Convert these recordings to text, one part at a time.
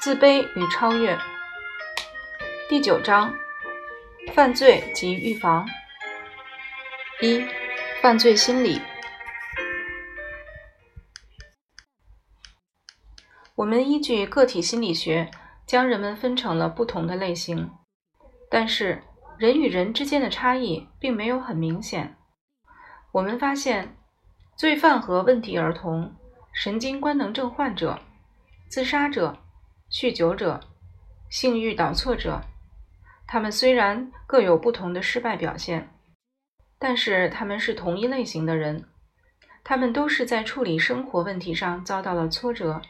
自卑与超越。第九章：犯罪及预防。一、犯罪心理。我们依据个体心理学，将人们分成了不同的类型，但是人与人之间的差异并没有很明显。我们发现，罪犯和问题儿童、神经官能症患者、自杀者。酗酒者、性欲导错者，他们虽然各有不同的失败表现，但是他们是同一类型的人。他们都是在处理生活问题上遭到了挫折，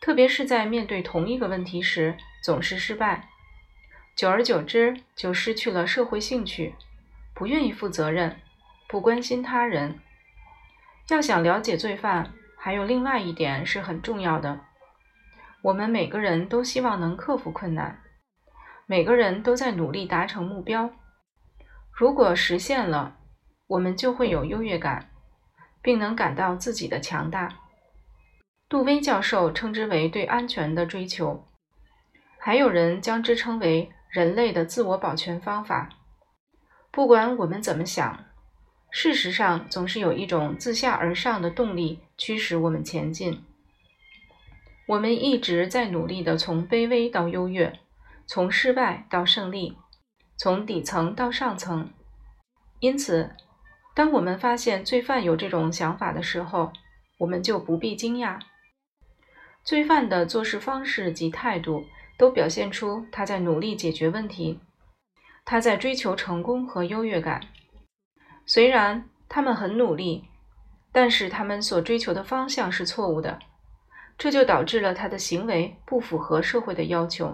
特别是在面对同一个问题时总是失败。久而久之，就失去了社会兴趣，不愿意负责任，不关心他人。要想了解罪犯，还有另外一点是很重要的。我们每个人都希望能克服困难，每个人都在努力达成目标。如果实现了，我们就会有优越感，并能感到自己的强大。杜威教授称之为对安全的追求，还有人将之称为人类的自我保全方法。不管我们怎么想，事实上总是有一种自下而上的动力驱使我们前进。我们一直在努力地从卑微到优越，从失败到胜利，从底层到上层。因此，当我们发现罪犯有这种想法的时候，我们就不必惊讶。罪犯的做事方式及态度都表现出他在努力解决问题，他在追求成功和优越感。虽然他们很努力，但是他们所追求的方向是错误的。这就导致了他的行为不符合社会的要求。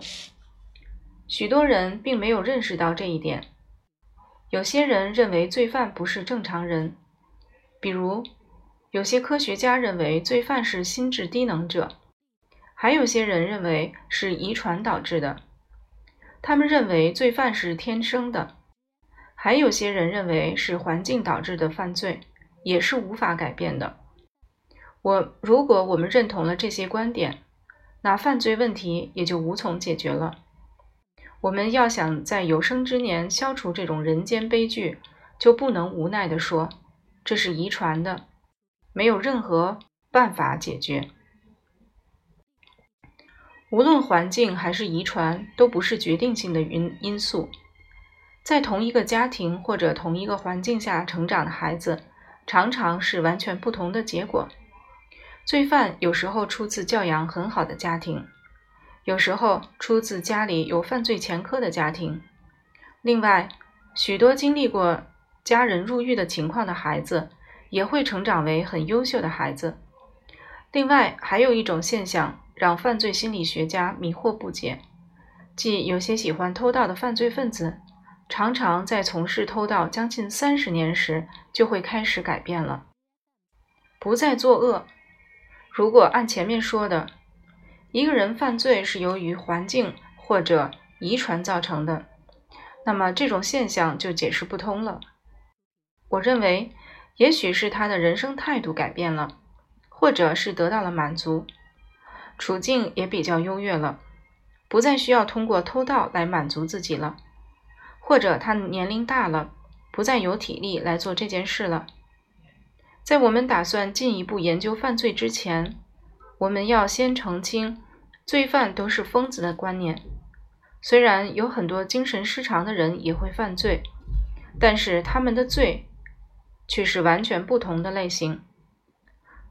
许多人并没有认识到这一点。有些人认为罪犯不是正常人，比如有些科学家认为罪犯是心智低能者，还有些人认为是遗传导致的。他们认为罪犯是天生的，还有些人认为是环境导致的犯罪，也是无法改变的。我如果我们认同了这些观点，那犯罪问题也就无从解决了。我们要想在有生之年消除这种人间悲剧，就不能无奈地说这是遗传的，没有任何办法解决。无论环境还是遗传，都不是决定性的因因素。在同一个家庭或者同一个环境下成长的孩子，常常是完全不同的结果。罪犯有时候出自教养很好的家庭，有时候出自家里有犯罪前科的家庭。另外，许多经历过家人入狱的情况的孩子，也会成长为很优秀的孩子。另外，还有一种现象让犯罪心理学家迷惑不解，即有些喜欢偷盗的犯罪分子，常常在从事偷盗将近三十年时，就会开始改变了，不再作恶。如果按前面说的，一个人犯罪是由于环境或者遗传造成的，那么这种现象就解释不通了。我认为，也许是他的人生态度改变了，或者是得到了满足，处境也比较优越了，不再需要通过偷盗来满足自己了，或者他年龄大了，不再有体力来做这件事了。在我们打算进一步研究犯罪之前，我们要先澄清罪犯都是疯子的观念。虽然有很多精神失常的人也会犯罪，但是他们的罪却是完全不同的类型。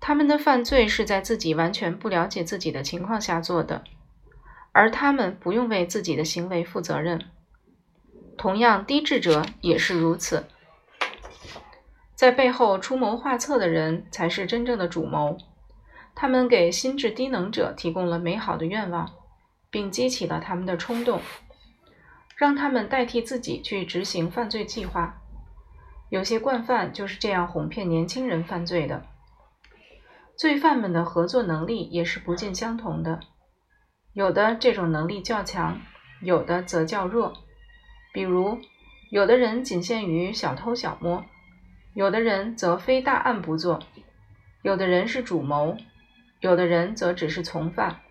他们的犯罪是在自己完全不了解自己的情况下做的，而他们不用为自己的行为负责任。同样，低智者也是如此。在背后出谋划策的人才是真正的主谋，他们给心智低能者提供了美好的愿望，并激起了他们的冲动，让他们代替自己去执行犯罪计划。有些惯犯就是这样哄骗年轻人犯罪的。罪犯们的合作能力也是不尽相同的，有的这种能力较强，有的则较弱。比如，有的人仅限于小偷小摸。有的人则非大案不做，有的人是主谋，有的人则只是从犯。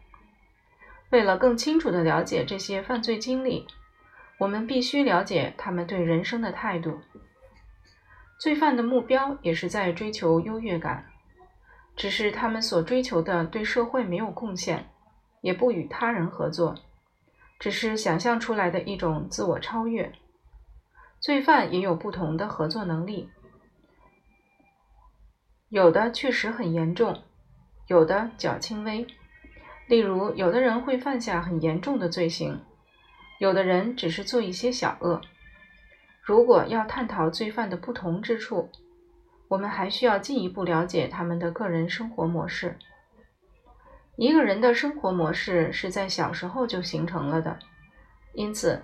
为了更清楚地了解这些犯罪经历，我们必须了解他们对人生的态度。罪犯的目标也是在追求优越感，只是他们所追求的对社会没有贡献，也不与他人合作，只是想象出来的一种自我超越。罪犯也有不同的合作能力，有的确实很严重，有的较轻微。例如，有的人会犯下很严重的罪行，有的人只是做一些小恶。如果要探讨罪犯的不同之处，我们还需要进一步了解他们的个人生活模式。一个人的生活模式是在小时候就形成了的，因此。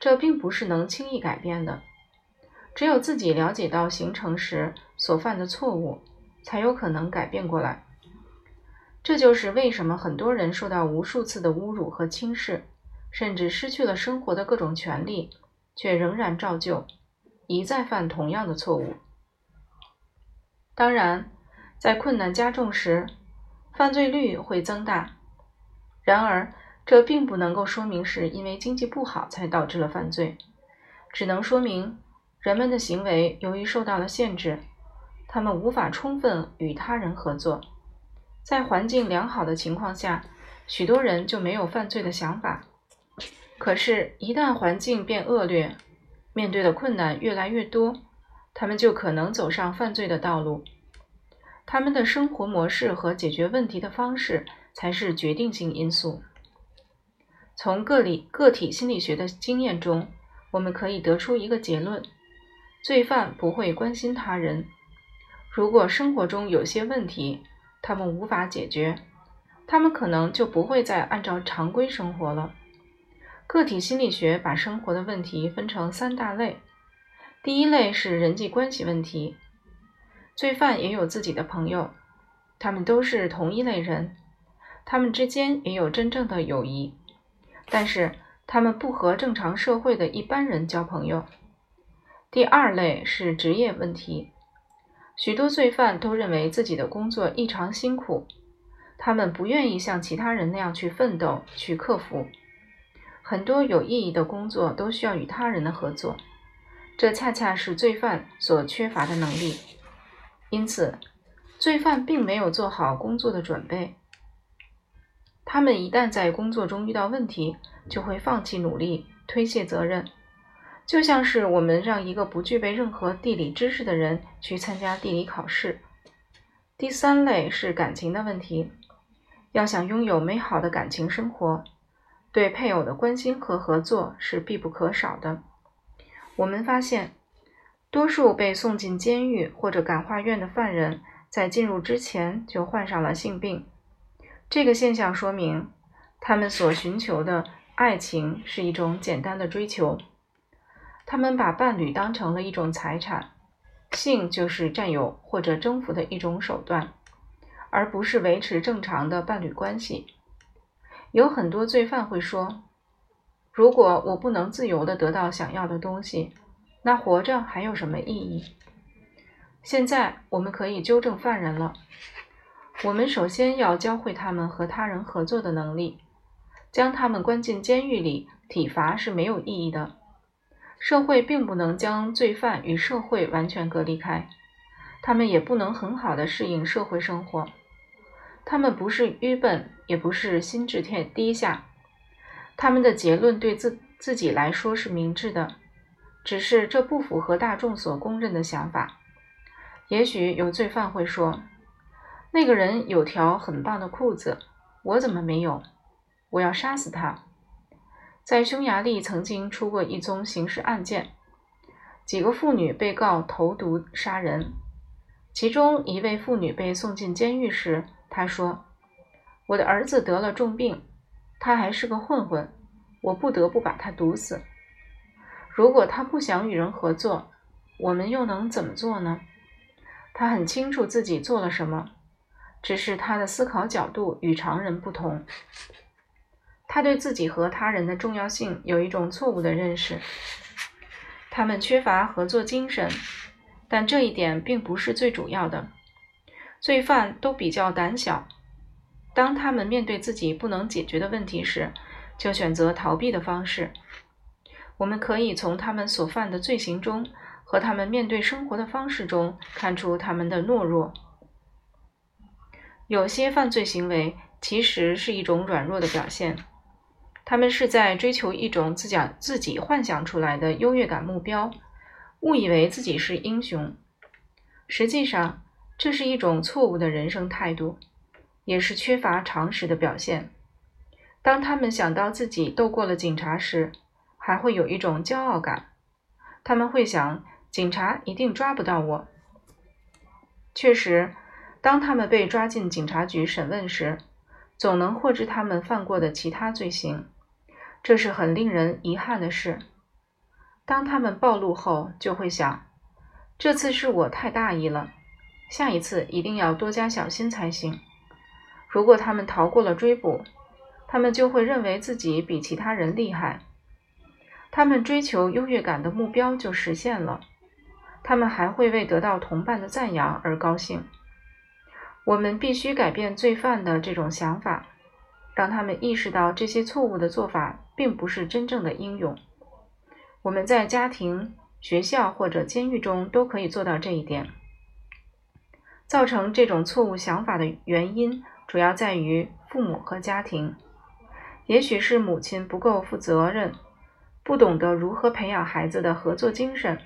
这并不是能轻易改变的，只有自己了解到形成时所犯的错误，才有可能改变过来。这就是为什么很多人受到无数次的侮辱和轻视，甚至失去了生活的各种权利，却仍然照旧，一再犯同样的错误。当然，在困难加重时，犯罪率会增大。然而，这并不能够说明是因为经济不好才导致了犯罪，只能说明人们的行为由于受到了限制，他们无法充分与他人合作。在环境良好的情况下，许多人就没有犯罪的想法。可是，一旦环境变恶劣，面对的困难越来越多，他们就可能走上犯罪的道路。他们的生活模式和解决问题的方式才是决定性因素。从个体个体心理学的经验中，我们可以得出一个结论：罪犯不会关心他人。如果生活中有些问题，他们无法解决，他们可能就不会再按照常规生活了。个体心理学把生活的问题分成三大类：第一类是人际关系问题，罪犯也有自己的朋友，他们都是同一类人，他们之间也有真正的友谊。但是他们不和正常社会的一般人交朋友。第二类是职业问题，许多罪犯都认为自己的工作异常辛苦，他们不愿意像其他人那样去奋斗、去克服。很多有意义的工作都需要与他人的合作，这恰恰是罪犯所缺乏的能力。因此，罪犯并没有做好工作的准备。他们一旦在工作中遇到问题，就会放弃努力，推卸责任，就像是我们让一个不具备任何地理知识的人去参加地理考试。第三类是感情的问题，要想拥有美好的感情生活，对配偶的关心和合作是必不可少的。我们发现，多数被送进监狱或者感化院的犯人，在进入之前就患上了性病。这个现象说明，他们所寻求的爱情是一种简单的追求。他们把伴侣当成了一种财产，性就是占有或者征服的一种手段，而不是维持正常的伴侣关系。有很多罪犯会说：“如果我不能自由的得到想要的东西，那活着还有什么意义？”现在我们可以纠正犯人了。我们首先要教会他们和他人合作的能力。将他们关进监狱里，体罚是没有意义的。社会并不能将罪犯与社会完全隔离开，他们也不能很好的适应社会生活。他们不是愚笨，也不是心智太低下。他们的结论对自自己来说是明智的，只是这不符合大众所公认的想法。也许有罪犯会说。那个人有条很棒的裤子，我怎么没有？我要杀死他！在匈牙利曾经出过一宗刑事案件，几个妇女被告投毒杀人。其中一位妇女被送进监狱时，她说：“我的儿子得了重病，他还是个混混，我不得不把他毒死。如果他不想与人合作，我们又能怎么做呢？他很清楚自己做了什么。”只是他的思考角度与常人不同，他对自己和他人的重要性有一种错误的认识。他们缺乏合作精神，但这一点并不是最主要的。罪犯都比较胆小，当他们面对自己不能解决的问题时，就选择逃避的方式。我们可以从他们所犯的罪行中和他们面对生活的方式中看出他们的懦弱。有些犯罪行为其实是一种软弱的表现，他们是在追求一种自讲自己幻想出来的优越感目标，误以为自己是英雄。实际上，这是一种错误的人生态度，也是缺乏常识的表现。当他们想到自己斗过了警察时，还会有一种骄傲感。他们会想，警察一定抓不到我。确实，当他们被抓进警察局审问时，总能获知他们犯过的其他罪行，这是很令人遗憾的事。当他们暴露后，就会想，这次是我太大意了，下一次一定要多加小心才行。如果他们逃过了追捕，他们就会认为自己比其他人厉害，他们追求优越感的目标就实现了，他们还会为得到同伴的赞扬而高兴。我们必须改变罪犯的这种想法，让他们意识到这些错误的做法并不是真正的英勇。我们在家庭、学校或者监狱中都可以做到这一点。造成这种错误想法的原因主要在于父母和家庭。也许是母亲不够负责任，不懂得如何培养孩子的合作精神，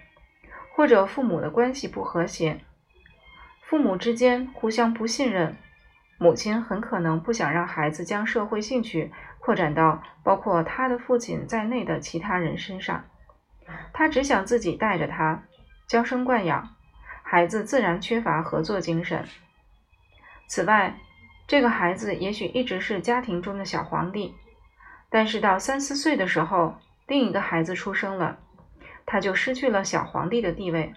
或者父母的关系不和谐，父母之间互相不信任。母亲很可能不想让孩子将社会兴趣扩展到包括他的父亲在内的其他人身上，他只想自己带着他，娇生惯养，孩子自然缺乏合作精神。此外，这个孩子也许一直是家庭中的小皇帝。但是到三四岁的时候，另一个孩子出生了，他就失去了小皇帝的地位。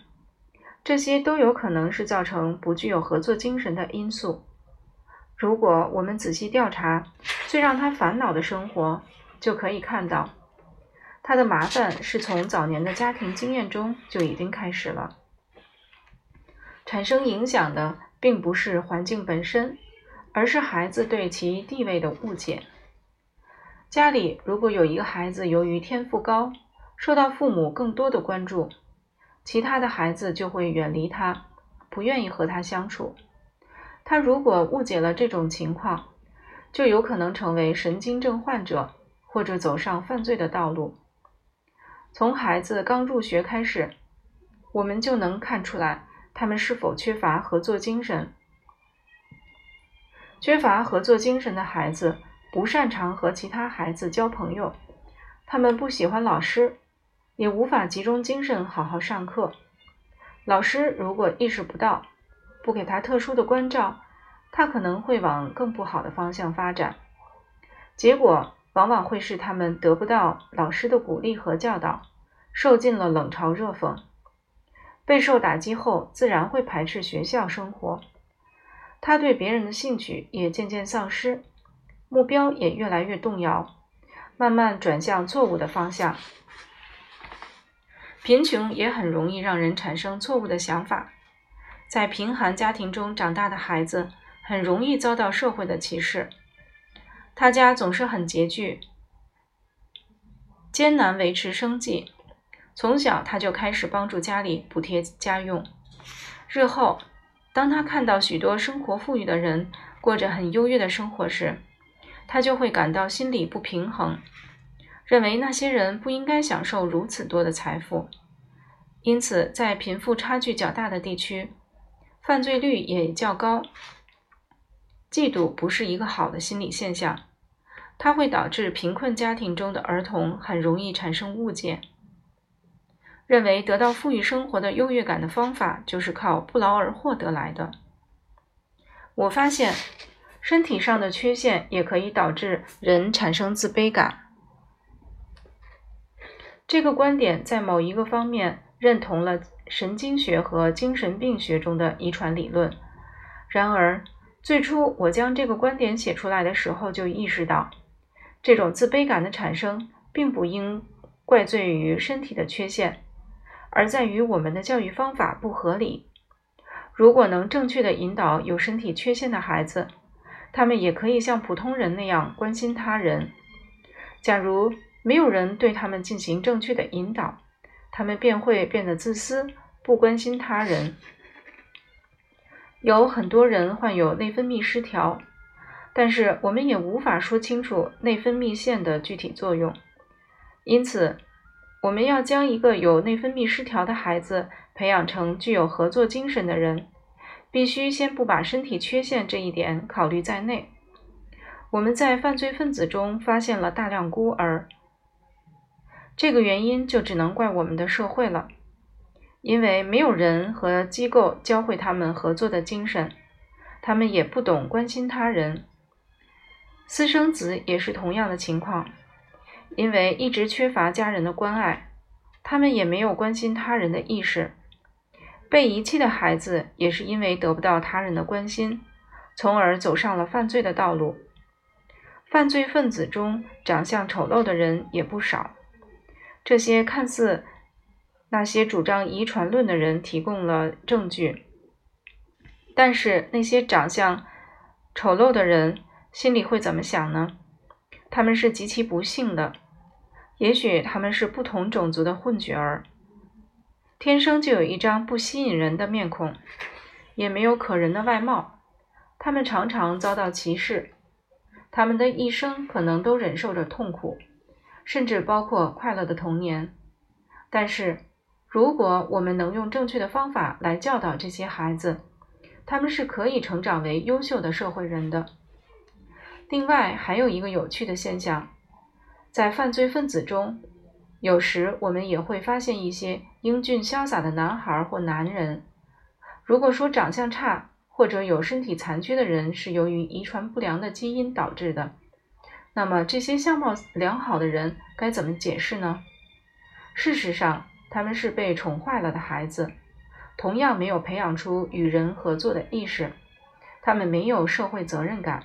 这些都有可能是造成不具有合作精神的因素。如果我们仔细调查最让他烦恼的生活，就可以看到，他的麻烦是从早年的家庭经验中就已经开始了。产生影响的并不是环境本身，而是孩子对其地位的误解。家里如果有一个孩子由于天赋高，受到父母更多的关注，其他的孩子就会远离他，不愿意和他相处。他如果误解了这种情况，就有可能成为神经症患者，或者走上犯罪的道路。从孩子刚入学开始，我们就能看出来他们是否缺乏合作精神。缺乏合作精神的孩子。不擅长和其他孩子交朋友，他们不喜欢老师，也无法集中精神好好上课。老师如果意识不到，不给他特殊的关照，他可能会往更不好的方向发展。结果往往会是他们得不到老师的鼓励和教导，受尽了冷嘲热讽，备受打击后，自然会排斥学校生活。他对别人的兴趣也渐渐丧失。目标也越来越动摇，慢慢转向错误的方向。贫穷也很容易让人产生错误的想法。在贫寒家庭中长大的孩子，很容易遭到社会的歧视。他家总是很拮据，艰难维持生计。从小他就开始帮助家里补贴家用。日后，当他看到许多生活富裕的人过着很优越的生活时，他就会感到心理不平衡，认为那些人不应该享受如此多的财富，因此在贫富差距较大的地区，犯罪率也较高。嫉妒不是一个好的心理现象，它会导致贫困家庭中的儿童很容易产生误解，认为得到富裕生活的优越感的方法就是靠不劳而获得来的。我发现。身体上的缺陷也可以导致人产生自卑感。这个观点在某一个方面认同了神经学和精神病学中的遗传理论。然而，最初我将这个观点写出来的时候，就意识到，这种自卑感的产生并不应怪罪于身体的缺陷，而在于我们的教育方法不合理。如果能正确的引导有身体缺陷的孩子，他们也可以像普通人那样关心他人。假如没有人对他们进行正确的引导，他们便会变得自私，不关心他人。有很多人患有内分泌失调，但是我们也无法说清楚内分泌腺的具体作用。因此，我们要将一个有内分泌失调的孩子培养成具有合作精神的人，必须先不把身体缺陷这一点考虑在内。我们在犯罪分子中发现了大量孤儿，这个原因就只能怪我们的社会了。因为没有人和机构教会他们合作的精神，他们也不懂关心他人。私生子也是同样的情况，因为一直缺乏家人的关爱，他们也没有关心他人的意识。被遗弃的孩子也是因为得不到他人的关心，从而走上了犯罪的道路。犯罪分子中长相丑陋的人也不少，这些看似……那些主张遗传论的人提供了证据，但是那些长相丑陋的人心里会怎么想呢？他们是极其不幸的，也许他们是不同种族的混血儿，天生就有一张不吸引人的面孔，也没有可人的外貌。他们常常遭到歧视，他们的一生可能都忍受着痛苦，甚至包括快乐的童年，但是。如果我们能用正确的方法来教导这些孩子，他们是可以成长为优秀的社会人的。另外，还有一个有趣的现象，在犯罪分子中，有时我们也会发现一些英俊潇洒的男孩或男人。如果说长相差或者有身体残缺的人是由于遗传不良的基因导致的，那么这些相貌良好的人该怎么解释呢？事实上，他们是被宠坏了的孩子，同样没有培养出与人合作的意识，他们没有社会责任感。